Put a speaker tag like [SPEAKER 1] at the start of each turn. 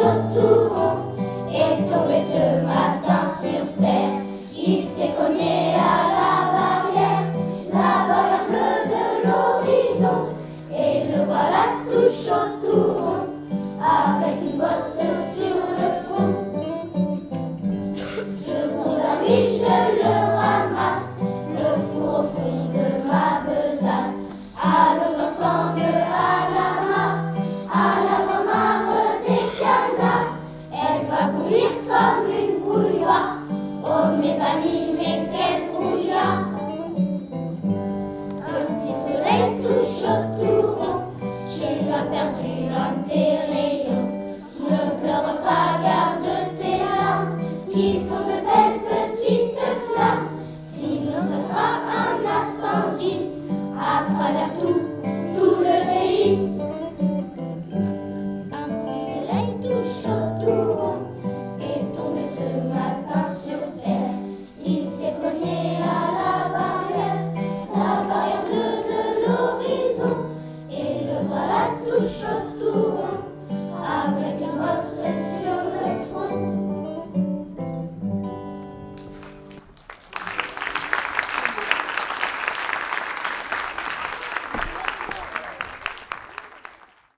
[SPEAKER 1] Shut